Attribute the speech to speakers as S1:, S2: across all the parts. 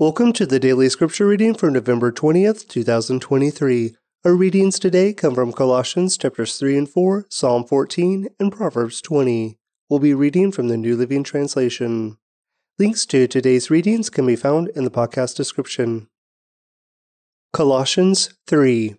S1: Welcome to the daily scripture reading for November 20th, 2023. Our readings today come from Colossians chapters 3 and 4, Psalm 14, and Proverbs 20. We'll be reading from the New Living Translation. Links to today's readings can be found in the podcast description. Colossians 3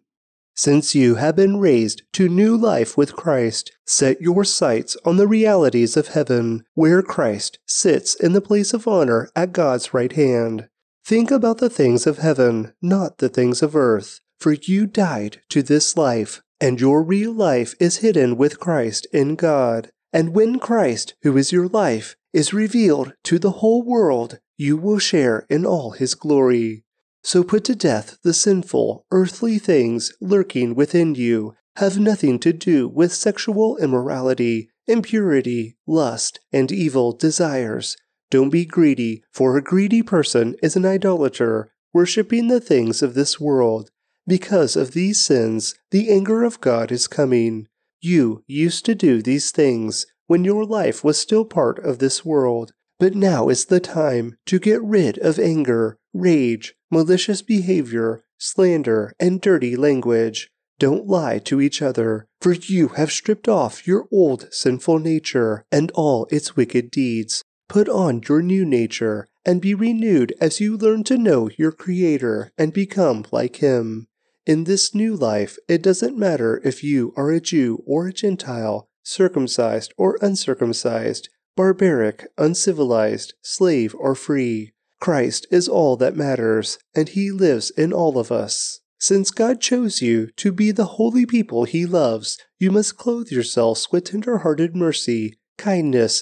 S1: Since you have been raised to new life with Christ, set your sights on the realities of heaven, where Christ sits in the place of honor at God's right hand. Think about the things of heaven, not the things of earth, for you died to this life, and your real life is hidden with Christ in God. And when Christ, who is your life, is revealed to the whole world, you will share in all his glory. So put to death the sinful, earthly things lurking within you. Have nothing to do with sexual immorality, impurity, lust, and evil desires don't be greedy, for a greedy person is an idolater, worshipping the things of this world. Because of these sins, the anger of God is coming. You used to do these things when your life was still part of this world, but now is the time to get rid of anger, rage, malicious behavior, slander, and dirty language. Don't lie to each other, for you have stripped off your old sinful nature and all its wicked deeds. Put on your new nature and be renewed as you learn to know your Creator and become like Him. In this new life, it doesn't matter if you are a Jew or a Gentile, circumcised or uncircumcised, barbaric, uncivilized, slave or free. Christ is all that matters, and He lives in all of us. Since God chose you to be the holy people He loves, you must clothe yourselves with tender hearted mercy, kindness,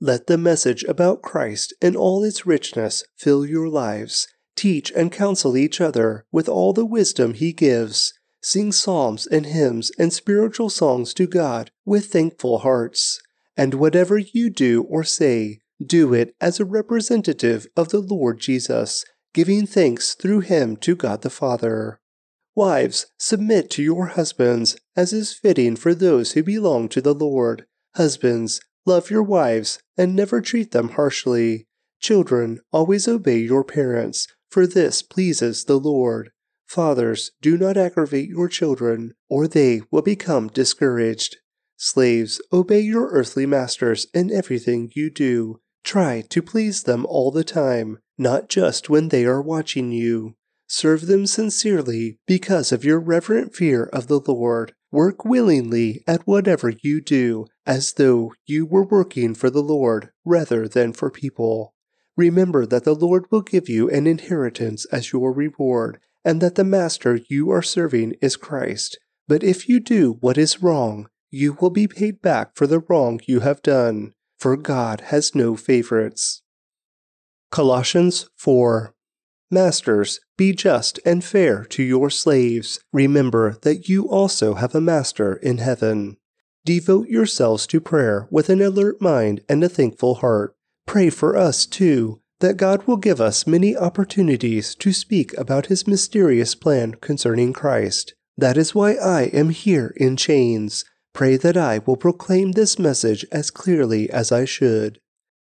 S1: Let the message about Christ in all its richness fill your lives. Teach and counsel each other with all the wisdom He gives. Sing psalms and hymns and spiritual songs to God with thankful hearts. And whatever you do or say, do it as a representative of the Lord Jesus, giving thanks through Him to God the Father. Wives, submit to your husbands, as is fitting for those who belong to the Lord. Husbands, Love your wives and never treat them harshly. Children, always obey your parents, for this pleases the Lord. Fathers, do not aggravate your children, or they will become discouraged. Slaves, obey your earthly masters in everything you do. Try to please them all the time, not just when they are watching you. Serve them sincerely because of your reverent fear of the Lord. Work willingly at whatever you do, as though you were working for the Lord rather than for people. Remember that the Lord will give you an inheritance as your reward, and that the Master you are serving is Christ. But if you do what is wrong, you will be paid back for the wrong you have done, for God has no favorites. Colossians 4 Masters, be just and fair to your slaves. Remember that you also have a master in heaven. Devote yourselves to prayer with an alert mind and a thankful heart. Pray for us, too, that God will give us many opportunities to speak about his mysterious plan concerning Christ. That is why I am here in chains. Pray that I will proclaim this message as clearly as I should.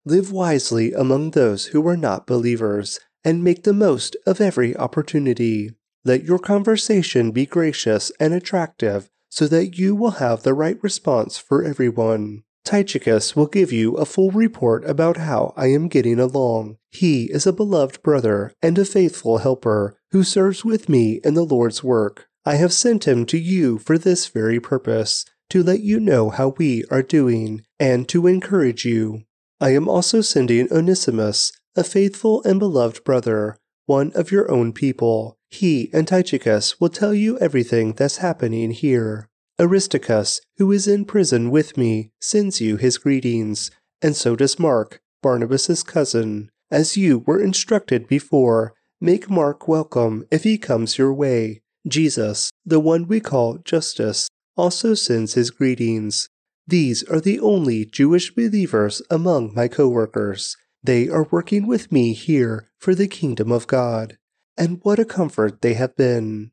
S1: Live wisely among those who are not believers and make the most of every opportunity. Let your conversation be gracious and attractive so that you will have the right response for everyone. Tychicus will give you a full report about how I am getting along. He is a beloved brother and a faithful helper who serves with me in the Lord's work. I have sent him to you for this very purpose, to let you know how we are doing, and to encourage you. I am also sending Onesimus, a faithful and beloved brother, one of your own people. He and Tychicus will tell you everything that's happening here. Aristarchus, who is in prison with me, sends you his greetings, and so does Mark, Barnabas's cousin. As you were instructed before, Make Mark welcome if he comes your way. Jesus, the one we call Justus, also sends his greetings. These are the only Jewish believers among my coworkers. They are working with me here for the kingdom of God. And what a comfort they have been.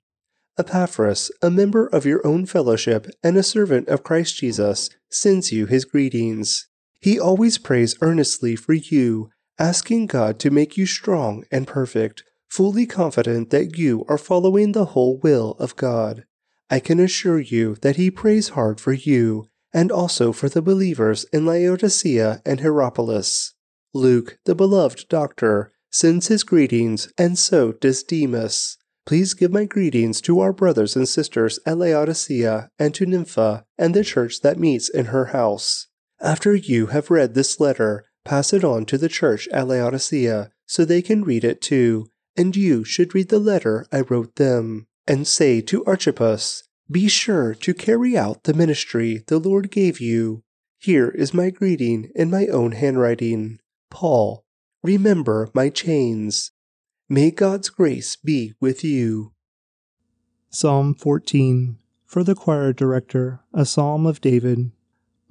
S1: Epaphras, a member of your own fellowship and a servant of Christ Jesus, sends you his greetings. He always prays earnestly for you, asking God to make you strong and perfect, fully confident that you are following the whole will of God. I can assure you that he prays hard for you and also for the believers in Laodicea and Hierapolis. Luke, the beloved doctor, sends his greetings, and so does Demas. Please give my greetings to our brothers and sisters at Laodicea and to Nympha and the church that meets in her house. After you have read this letter, pass it on to the church at Laodicea so they can read it too, and you should read the letter I wrote them. And say to Archippus, Be sure to carry out the ministry the Lord gave you. Here is my greeting in my own handwriting. Paul, remember my chains. May God's grace be with you.
S2: Psalm 14 For the choir director, a psalm of David.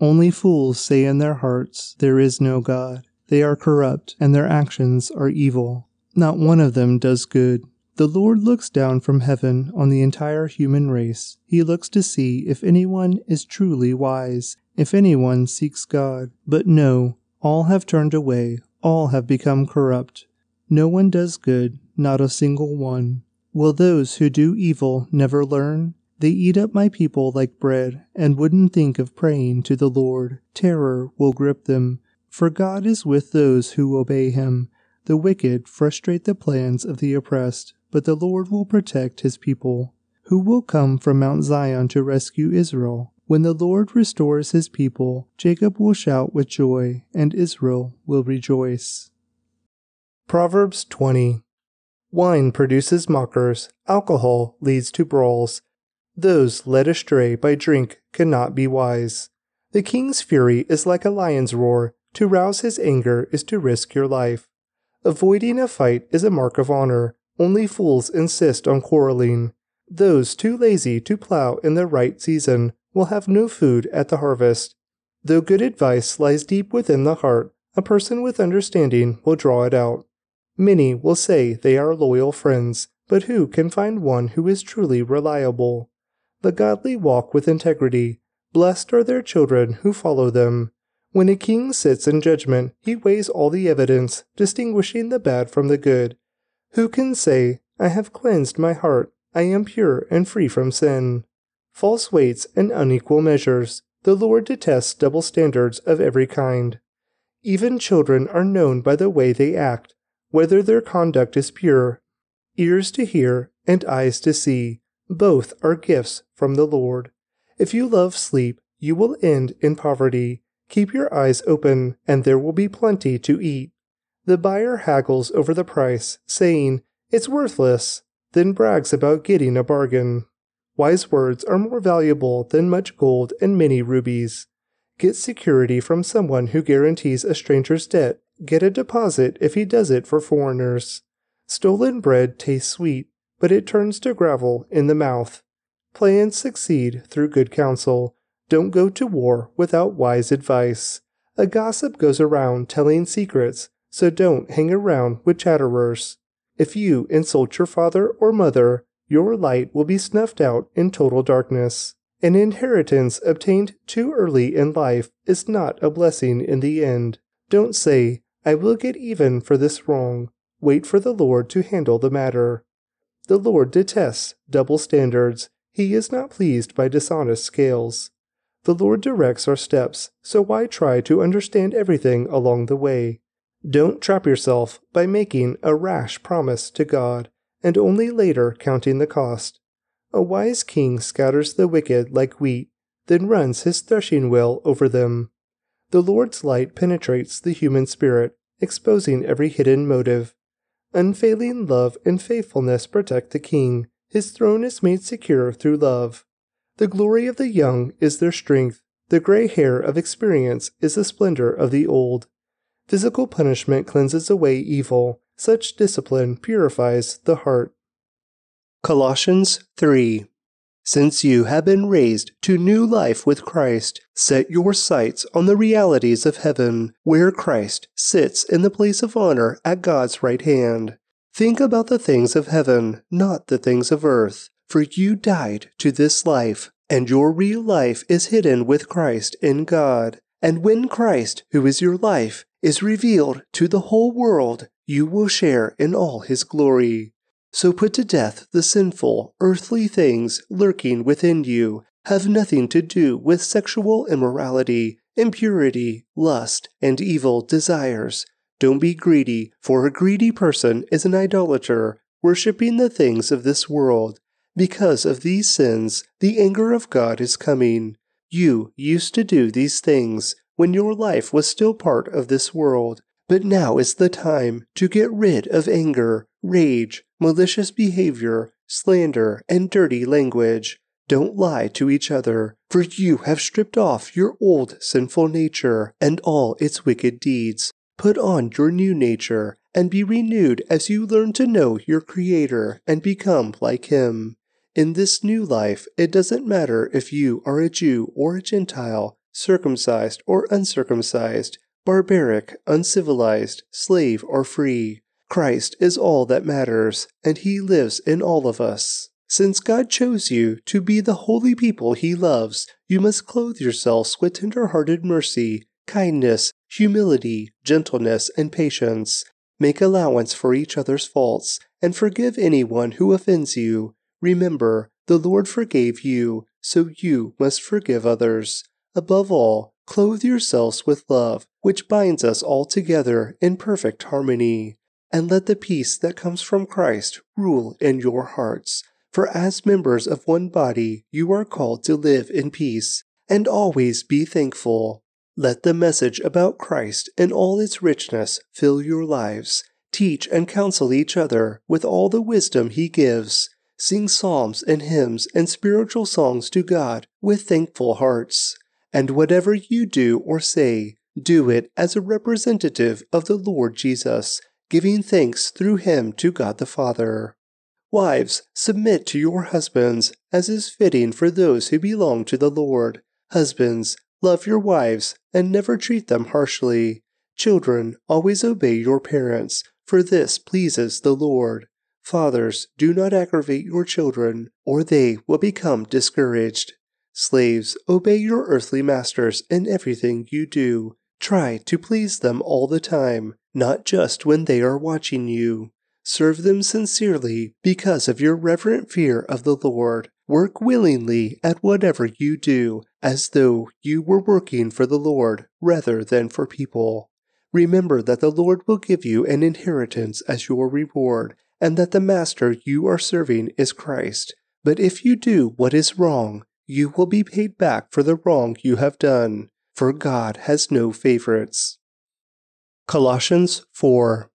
S2: Only fools say in their hearts, There is no God. They are corrupt, and their actions are evil. Not one of them does good. The Lord looks down from heaven on the entire human race. He looks to see if anyone is truly wise, if anyone seeks God. But no, all have turned away, all have become corrupt. No one does good, not a single one. Will those who do evil never learn? They eat up my people like bread, and wouldn't think of praying to the Lord. Terror will grip them, for God is with those who obey him. The wicked frustrate the plans of the oppressed, but the Lord will protect his people. Who will come from Mount Zion to rescue Israel? When the Lord restores his people, Jacob will shout with joy, and Israel will rejoice.
S1: Proverbs 20 Wine produces mockers, alcohol leads to brawls. Those led astray by drink cannot be wise. The king's fury is like a lion's roar. To rouse his anger is to risk your life. Avoiding a fight is a mark of honor. Only fools insist on quarreling. Those too lazy to plow in the right season will have no food at the harvest. Though good advice lies deep within the heart, a person with understanding will draw it out. Many will say they are loyal friends, but who can find one who is truly reliable? The godly walk with integrity. Blessed are their children who follow them. When a king sits in judgment, he weighs all the evidence, distinguishing the bad from the good. Who can say, I have cleansed my heart, I am pure and free from sin? False weights and unequal measures. The Lord detests double standards of every kind. Even children are known by the way they act whether their conduct is pure. Ears to hear and eyes to see, both are gifts from the Lord. If you love sleep, you will end in poverty. Keep your eyes open, and there will be plenty to eat. The buyer haggles over the price, saying, It's worthless, then brags about getting a bargain. Wise words are more valuable than much gold and many rubies. Get security from someone who guarantees a stranger's debt Get a deposit if he does it for foreigners. Stolen bread tastes sweet, but it turns to gravel in the mouth. Plans succeed through good counsel. Don't go to war without wise advice. A gossip goes around telling secrets, so don't hang around with chatterers. If you insult your father or mother, your light will be snuffed out in total darkness. An inheritance obtained too early in life is not a blessing in the end. Don't say, I will get even for this wrong. Wait for the Lord to handle the matter. The Lord detests double standards. He is not pleased by dishonest scales. The Lord directs our steps, so why try to understand everything along the way? Don't trap yourself by making a rash promise to God and only later counting the cost. A wise king scatters the wicked like wheat, then runs his threshing wheel over them. The Lord's light penetrates the human spirit, exposing every hidden motive. Unfailing love and faithfulness protect the king. His throne is made secure through love. The glory of the young is their strength. The gray hair of experience is the splendor of the old. Physical punishment cleanses away evil, Such discipline purifies the heart. Colossians 3 Since you have been raised to new life with Christ, set your sights on the realities of heaven, where Christ sits in the place of honor at God's right hand. Think about the things of heaven, not the things of earth, for you died to this life, and your real life is hidden with Christ in God. And when Christ, who is your life, is revealed to the whole world, you will share in all his glory. So put to death the sinful, earthly things lurking within you. Have nothing to do with sexual immorality, impurity, lust, and evil desires. Don't be greedy, for a greedy person is an idolater, worshipping the things of this world. Because of these sins, the anger of God is coming. You used to do these things when your life was still part of this world, but now is the time to get rid of anger, rage, malicious behavior, slander, and dirty language. Don't lie to each other, for you have stripped off your old sinful nature and all its wicked deeds. Put on your new nature and be renewed as you learn to know your Creator and become like Him. In this new life, it doesn't matter if you are a Jew or a Gentile, circumcised or uncircumcised, barbaric, uncivilized, slave or free. Christ is all that matters, and He lives in all of us. Since God chose you to be the holy people He loves, you must clothe yourselves with tender hearted mercy, kindness, humility, gentleness, and patience. Make allowance for each other's faults, and forgive anyone who offends you. Remember, the Lord forgave you, so you must forgive others. Above all, clothe yourselves with love, which binds us all together in perfect harmony. And let the peace that comes from Christ rule in your hearts. For as members of one body, you are called to live in peace, and always be thankful. Let the message about Christ in all its richness fill your lives. Teach and counsel each other with all the wisdom He gives. Sing psalms and hymns and spiritual songs to God with thankful hearts. And whatever you do or say, do it as a representative of the Lord Jesus, giving thanks through him to God the Father. Wives, submit to your husbands, as is fitting for those who belong to the Lord. Husbands, love your wives and never treat them harshly. Children, always obey your parents, for this pleases the Lord. Fathers, do not aggravate your children, or they will become discouraged. Slaves, obey your earthly masters in everything you do. Try to please them all the time, not just when they are watching you. Serve them sincerely because of your reverent fear of the Lord. Work willingly at whatever you do, as though you were working for the Lord rather than for people. Remember that the Lord will give you an inheritance as your reward, and that the master you are serving is Christ. But if you do what is wrong, you will be paid back for the wrong you have done, for God has no favorites. Colossians 4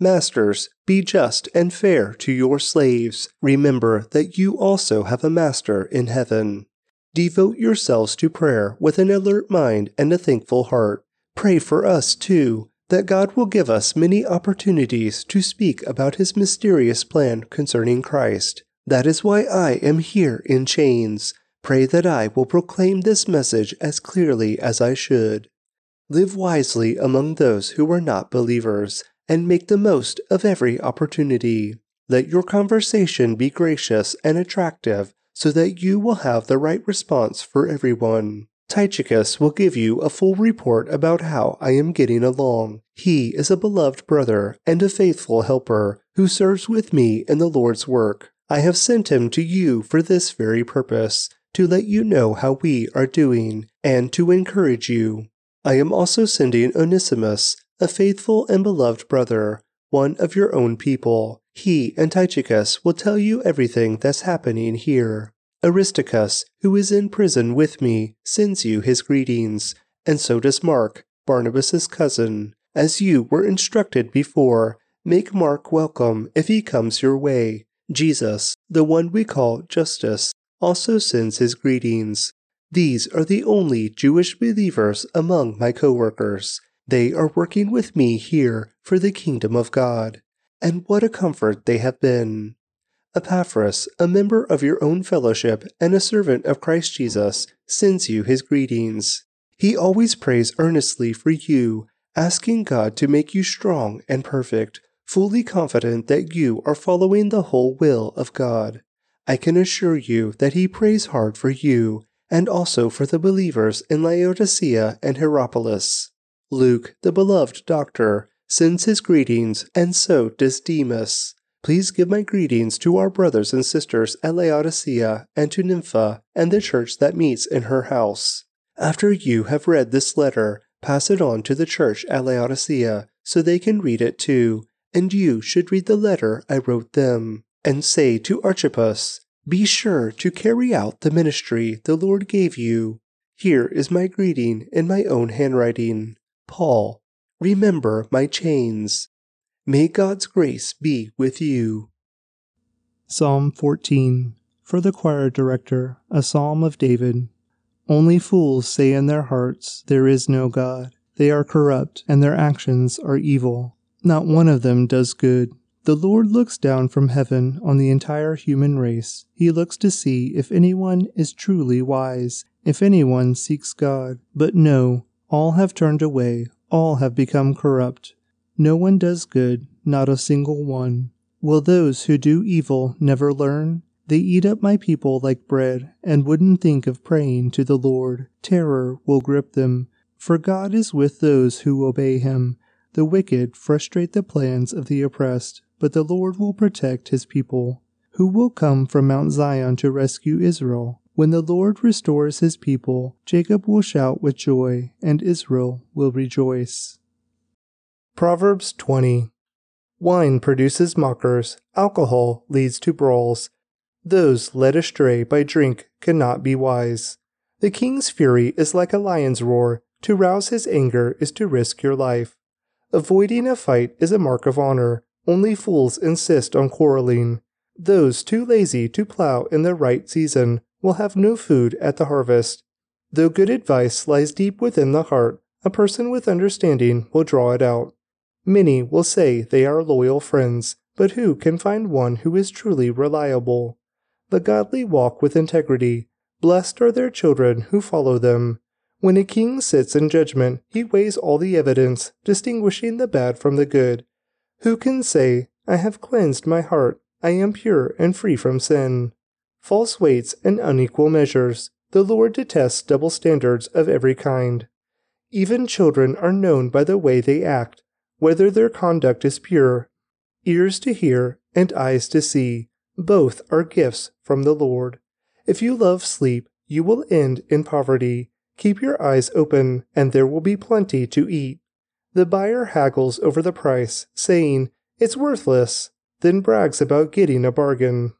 S1: Masters, be just and fair to your slaves. Remember that you also have a master in heaven. Devote yourselves to prayer with an alert mind and a thankful heart. Pray for us, too, that God will give us many opportunities to speak about his mysterious plan concerning Christ. That is why I am here in chains. Pray that I will proclaim this message as clearly as I should. Live wisely among those who are not believers, and make the most of every opportunity. Let your conversation be gracious and attractive so that you will have the right response for everyone. Tychicus will give you a full report about how I am getting along. He is a beloved brother and a faithful helper who serves with me in the Lord's work. I have sent him to you for this very purpose, to let you know how we are doing, and to encourage you. I am also sending Onesimus, a faithful and beloved brother, one of your own people. He and Tychicus will tell you everything that's happening here. Aristarchus, who is in prison with me, sends you his greetings, and so does Mark, Barnabas's cousin. As you were instructed before, make Mark welcome if he comes your way. Jesus, the one we call Justus, also sends his greetings. These are the only Jewish believers among my coworkers. They are working with me here for the kingdom of God. and what a comfort they have been. Epaphras, a member of your own fellowship and a servant of Christ Jesus, sends you his greetings. He always prays earnestly for you, asking God to make you strong and perfect, fully confident that you are following the whole will of God. I can assure you that he prays hard for you and also for the believers in Laodicea and Hierapolis. Luke, the beloved doctor, sends his greetings, and so does Demas. Please give my greetings to our brothers and sisters at Laodicea and to Nympha and the church that meets in her house. After you have read this letter, pass it on to the church at Laodicea so they can read it too, and you should read the letter I wrote them. And say to Archippus, Be sure to carry out the ministry the Lord gave you. Here is my greeting in my own handwriting. Paul, remember my chains. May God's grace be with you.
S2: Psalm 14 For the choir director, a psalm of David. Only fools say in their hearts, There is no God. They are corrupt, and their actions are evil. Not one of them does good. The Lord looks down from heaven on the entire human race. He looks to see if anyone is truly wise, if anyone seeks God. But no, all have turned away, all have become corrupt. No one does good, not a single one. Will those who do evil never learn? They eat up my people like bread, and wouldn't think of praying to the Lord. Terror will grip them, for God is with those who obey him. The wicked frustrate the plans of the oppressed, but the Lord will protect his people. Who will come from Mount Zion to rescue Israel? When the Lord restores his people, Jacob will shout with joy, and Israel will rejoice.
S1: Proverbs 20 Wine produces mockers, alcohol leads to brawls. Those led astray by drink cannot be wise. The king's fury is like a lion's roar. To rouse his anger is to risk your life. Avoiding a fight is a mark of honor. Only fools insist on quarreling. Those too lazy to plow in the right season will have no food at the harvest. Though good advice lies deep within the heart, a person with understanding will draw it out. Many will say they are loyal friends, but who can find one who is truly reliable? The godly walk with integrity. Blessed are their children who follow them. When a king sits in judgment, he weighs all the evidence, distinguishing the bad from the good. Who can say, I have cleansed my heart, I am pure and free from sin? False weights and unequal measures. The Lord detests double standards of every kind. Even children are known by the way they act whether their conduct is pure. Ears to hear and eyes to see, both are gifts from the Lord. If you love sleep, you will end in poverty. Keep your eyes open, and there will be plenty to eat. The buyer haggles over the price, saying, It's worthless, then brags about getting a bargain.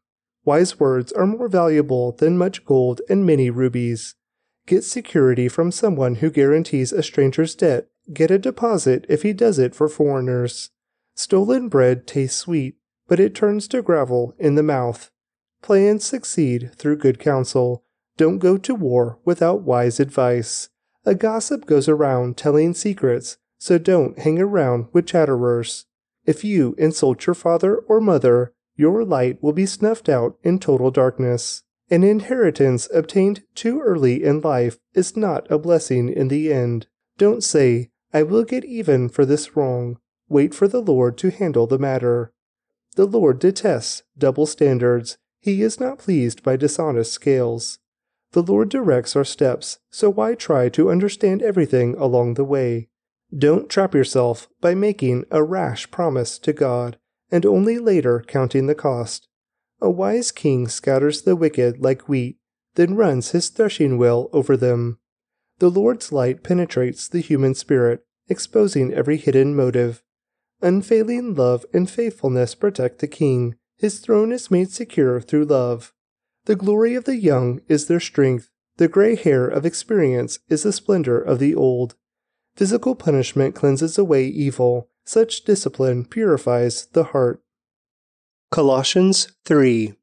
S1: Wise words are more valuable than much gold and many rubies. Get security from someone who guarantees a stranger's debt Get a deposit if he does it for foreigners. Stolen bread tastes sweet, but it turns to gravel in the mouth. Plans succeed through good counsel. Don't go to war without wise advice. A gossip goes around telling secrets, so don't hang around with chatterers. If you insult your father or mother, your light will be snuffed out in total darkness. An inheritance obtained too early in life is not a blessing in the end. Don't say, I will get even for this wrong. Wait for the Lord to handle the matter. The Lord detests double standards. He is not pleased by dishonest scales. The Lord directs our steps, so why try to understand everything along the way? Don't trap yourself by making a rash promise to God and only later counting the cost. A wise king scatters the wicked like wheat, then runs his threshing wheel over them. The Lord's light penetrates the human spirit, exposing every hidden motive. Unfailing love and faithfulness protect the king. His throne is made secure through love. The glory of the young is their strength. The gray hair of experience is the splendor of the old. Physical punishment cleanses away evil. Such discipline purifies the heart. Colossians 3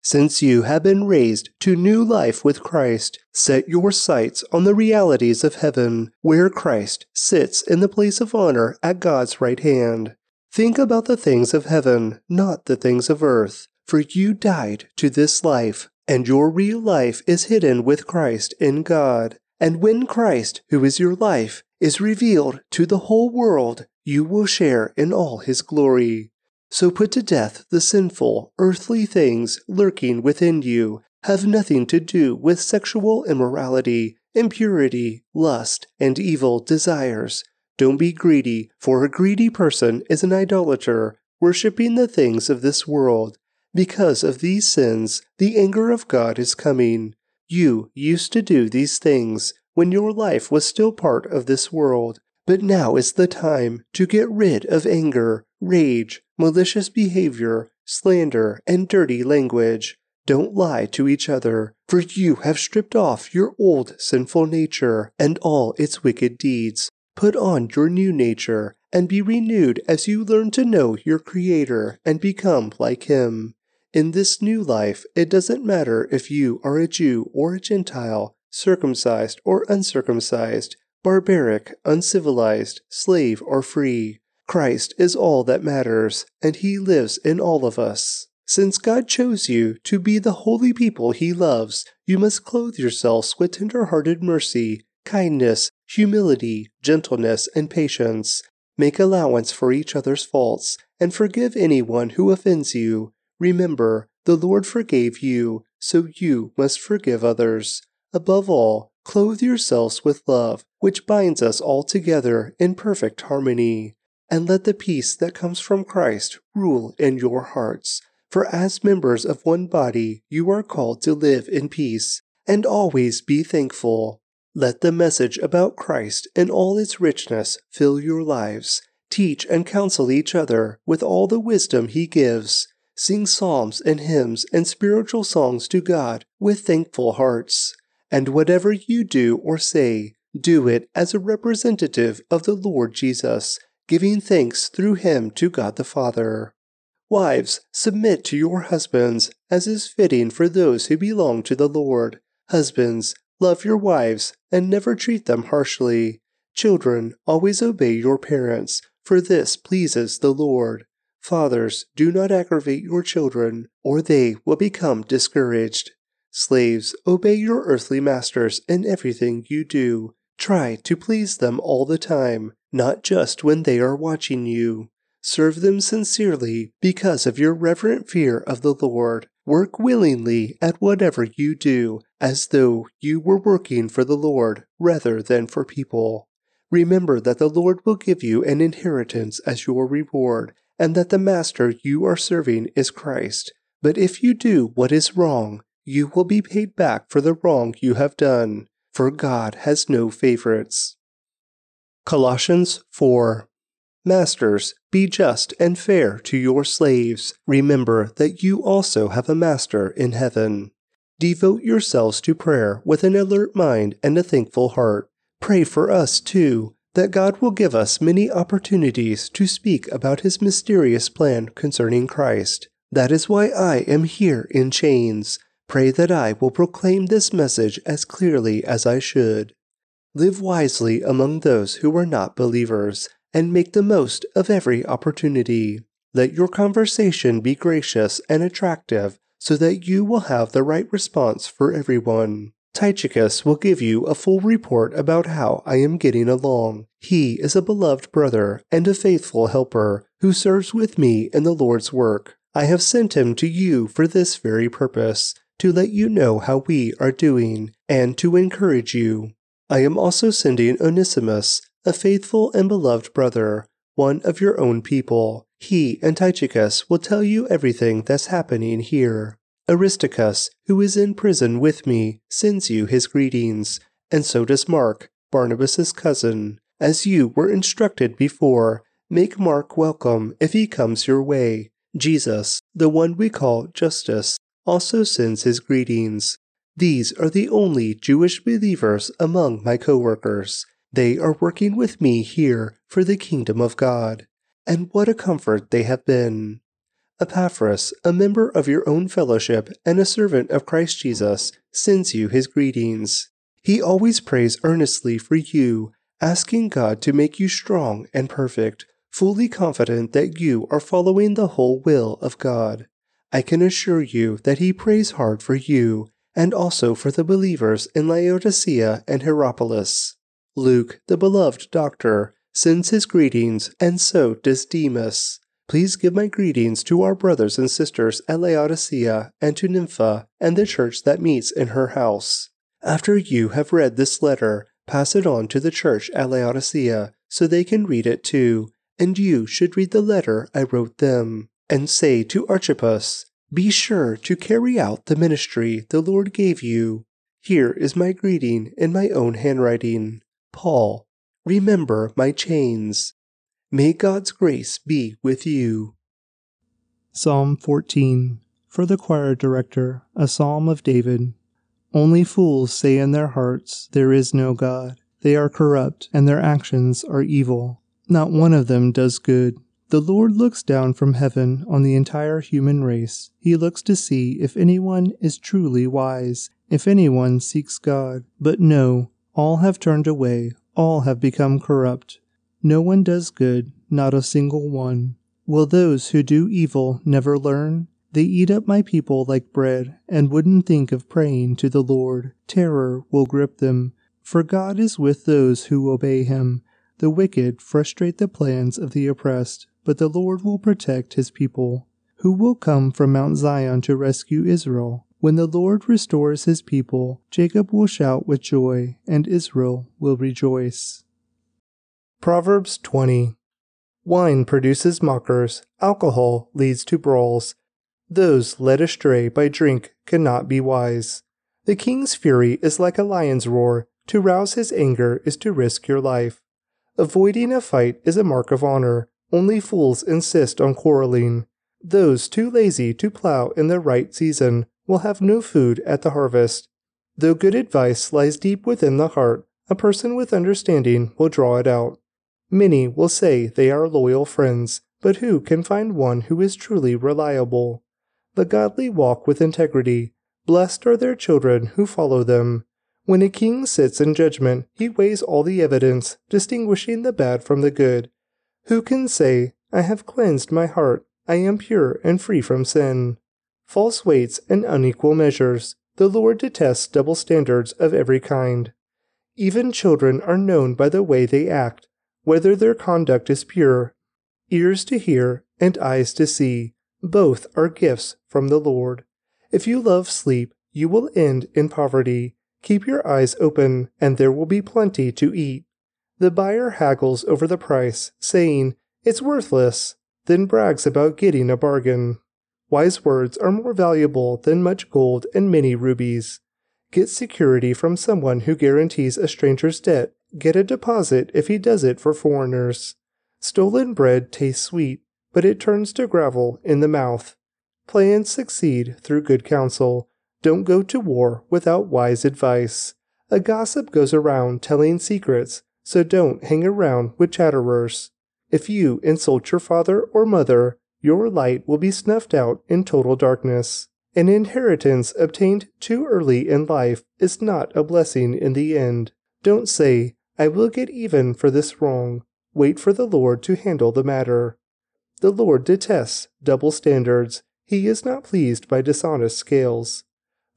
S1: since you have been raised to new life with Christ, set your sights on the realities of heaven, where Christ sits in the place of honor at God's right hand. Think about the things of heaven, not the things of earth. For you died to this life, and your real life is hidden with Christ in God. And when Christ, who is your life, is revealed to the whole world, you will share in all his glory. So put to death the sinful, earthly things lurking within you. Have nothing to do with sexual immorality, impurity, lust, and evil desires. Don't be greedy, for a greedy person is an idolater, worshipping the things of this world. Because of these sins, the anger of God is coming. You used to do these things when your life was still part of this world, but now is the time to get rid of anger, rage, malicious behavior, slander, and dirty language. Don't lie to each other, for you have stripped off your old sinful nature and all its wicked deeds. Put on your new nature and be renewed as you learn to know your Creator and become like Him. In this new life, it doesn't matter if you are a Jew or a Gentile, circumcised or uncircumcised, barbaric, uncivilized, slave or free. Christ is all that matters, and He lives in all of us. Since God chose you to be the holy people He loves, you must clothe yourselves with tender hearted mercy, kindness, humility, gentleness, and patience. Make allowance for each other's faults, and forgive anyone who offends you. Remember, the Lord forgave you, so you must forgive others. Above all, clothe yourselves with love, which binds us all together in perfect harmony. And let the peace that comes from Christ rule in your hearts for as members of one body, you are called to live in peace and always be thankful. Let the message about Christ in all its richness fill your lives. Teach and counsel each other with all the wisdom He gives. Sing psalms and hymns and spiritual songs to God with thankful hearts. And whatever you do or say, do it as a representative of the Lord Jesus, giving thanks through Him to God the Father. Wives, submit to your husbands, as is fitting for those who belong to the Lord. Husbands, love your wives, and never treat them harshly. Children, always obey your parents, for this pleases the Lord. Fathers, do not aggravate your children, or they will become discouraged. Slaves, obey your earthly masters in everything you do. Try to please them all the time, not just when they are watching you. Serve them sincerely because of your reverent fear of the Lord. Work willingly at whatever you do, as though you were working for the Lord rather than for people. Remember that the Lord will give you an inheritance as your reward, and that the Master you are serving is Christ. But if you do what is wrong, you will be paid back for the wrong you have done, for God has no favorites. Colossians 4 Masters, be just and fair to your slaves. Remember that you also have a master in heaven. Devote yourselves to prayer with an alert mind and a thankful heart. Pray for us, too, that God will give us many opportunities to speak about his mysterious plan concerning Christ. That is why I am here in chains. Pray that I will proclaim this message as clearly as I should. Live wisely among those who are not believers and make the most of every opportunity. Let your conversation be gracious and attractive so that you will have the right response for everyone. Tychicus will give you a full report about how I am getting along. He is a beloved brother and a faithful helper who serves with me in the Lord's work. I have sent him to you for this very purpose, to let you know how we are doing, and to encourage you. I am also sending Onesimus, a faithful and beloved brother, one of your own people. He and Tychicus will tell you everything that's happening here. Aristarchus, who is in prison with me, sends you his greetings, and so does Mark, Barnabas's cousin. As you were instructed before, make Mark welcome if he comes your way. Jesus, the one we call Justus, also sends his greetings. These are the only Jewish believers among my co-workers. They are working with me here for the kingdom of God, and what a comfort they have been. Epaphras, a member of your own fellowship and a servant of Christ Jesus, sends you his greetings. He always prays earnestly for you, asking God to make you strong and perfect, fully confident that you are following the whole will of God. I can assure you that he prays hard for you and also for the believers in Laodicea and Hierapolis. Luke, the beloved doctor, sends his greetings, and so does Demas. Please give my greetings to our brothers and sisters at Laodicea and to Nympha and the church that meets in her house. After you have read this letter, pass it on to the church at Laodicea so they can read it too, and you should read the letter I wrote them. And say to Archippus, Be sure to carry out the ministry the Lord gave you. Here is my greeting in my own handwriting. Paul, remember my chains. May God's grace be with you.
S2: Psalm 14 For the choir director, a psalm of David. Only fools say in their hearts, There is no God. They are corrupt, and their actions are evil. Not one of them does good. The Lord looks down from heaven on the entire human race. He looks to see if anyone is truly wise, if anyone seeks God. But no, all have turned away, all have become corrupt. No one does good, not a single one. Will those who do evil never learn? They eat up my people like bread, and wouldn't think of praying to the Lord. Terror will grip them, for God is with those who obey him. The wicked frustrate the plans of the oppressed, but the Lord will protect his people. Who will come from Mount Zion to rescue Israel? When the Lord restores his people, Jacob will shout with joy, and Israel will rejoice.
S1: Proverbs 20 Wine produces mockers, alcohol leads to brawls. Those led astray by drink cannot be wise. The king's fury is like a lion's roar. To rouse his anger is to risk your life. Avoiding a fight is a mark of honor. Only fools insist on quarreling. Those too lazy to plow in the right season will have no food at the harvest. Though good advice lies deep within the heart, a person with understanding will draw it out. Many will say they are loyal friends, but who can find one who is truly reliable? The godly walk with integrity. Blessed are their children who follow them. When a king sits in judgment, he weighs all the evidence, distinguishing the bad from the good. Who can say, I have cleansed my heart, I am pure and free from sin? False weights and unequal measures. The Lord detests double standards of every kind. Even children are known by the way they act whether their conduct is pure. Ears to hear and eyes to see, both are gifts from the Lord. If you love sleep, you will end in poverty. Keep your eyes open, and there will be plenty to eat. The buyer haggles over the price, saying, It's worthless, then brags about getting a bargain. Wise words are more valuable than much gold and many rubies. Get security from someone who guarantees a stranger's debt Get a deposit if he does it for foreigners. Stolen bread tastes sweet, but it turns to gravel in the mouth. Plans succeed through good counsel. Don't go to war without wise advice. A gossip goes around telling secrets, so don't hang around with chatterers. If you insult your father or mother, your light will be snuffed out in total darkness. An inheritance obtained too early in life is not a blessing in the end. Don't say, I will get even for this wrong. Wait for the Lord to handle the matter. The Lord detests double standards. He is not pleased by dishonest scales.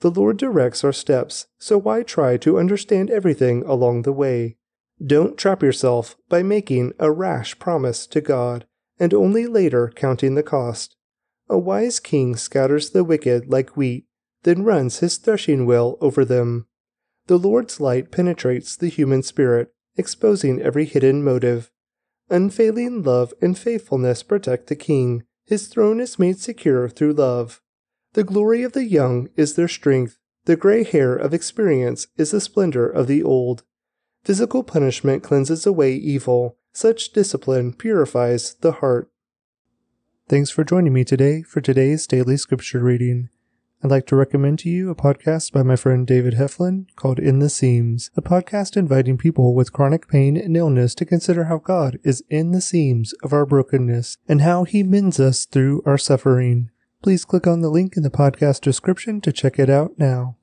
S1: The Lord directs our steps, so why try to understand everything along the way? Don't trap yourself by making a rash promise to God and only later counting the cost. A wise king scatters the wicked like wheat, then runs his threshing wheel over them. The Lord's light penetrates the human spirit, exposing every hidden motive. Unfailing love and faithfulness protect the king. His throne is made secure through love. The glory of the young is their strength. The gray hair of experience is the splendor of the old. Physical punishment cleanses away evil. Such discipline purifies the heart.
S2: Thanks for joining me today for today's daily scripture reading. I'd like to recommend to you a podcast by my friend David Heflin called In the Seams, a podcast inviting people with chronic pain and illness to consider how God is in the seams of our brokenness and how he mends us through our suffering. Please click on the link in the podcast description to check it out now.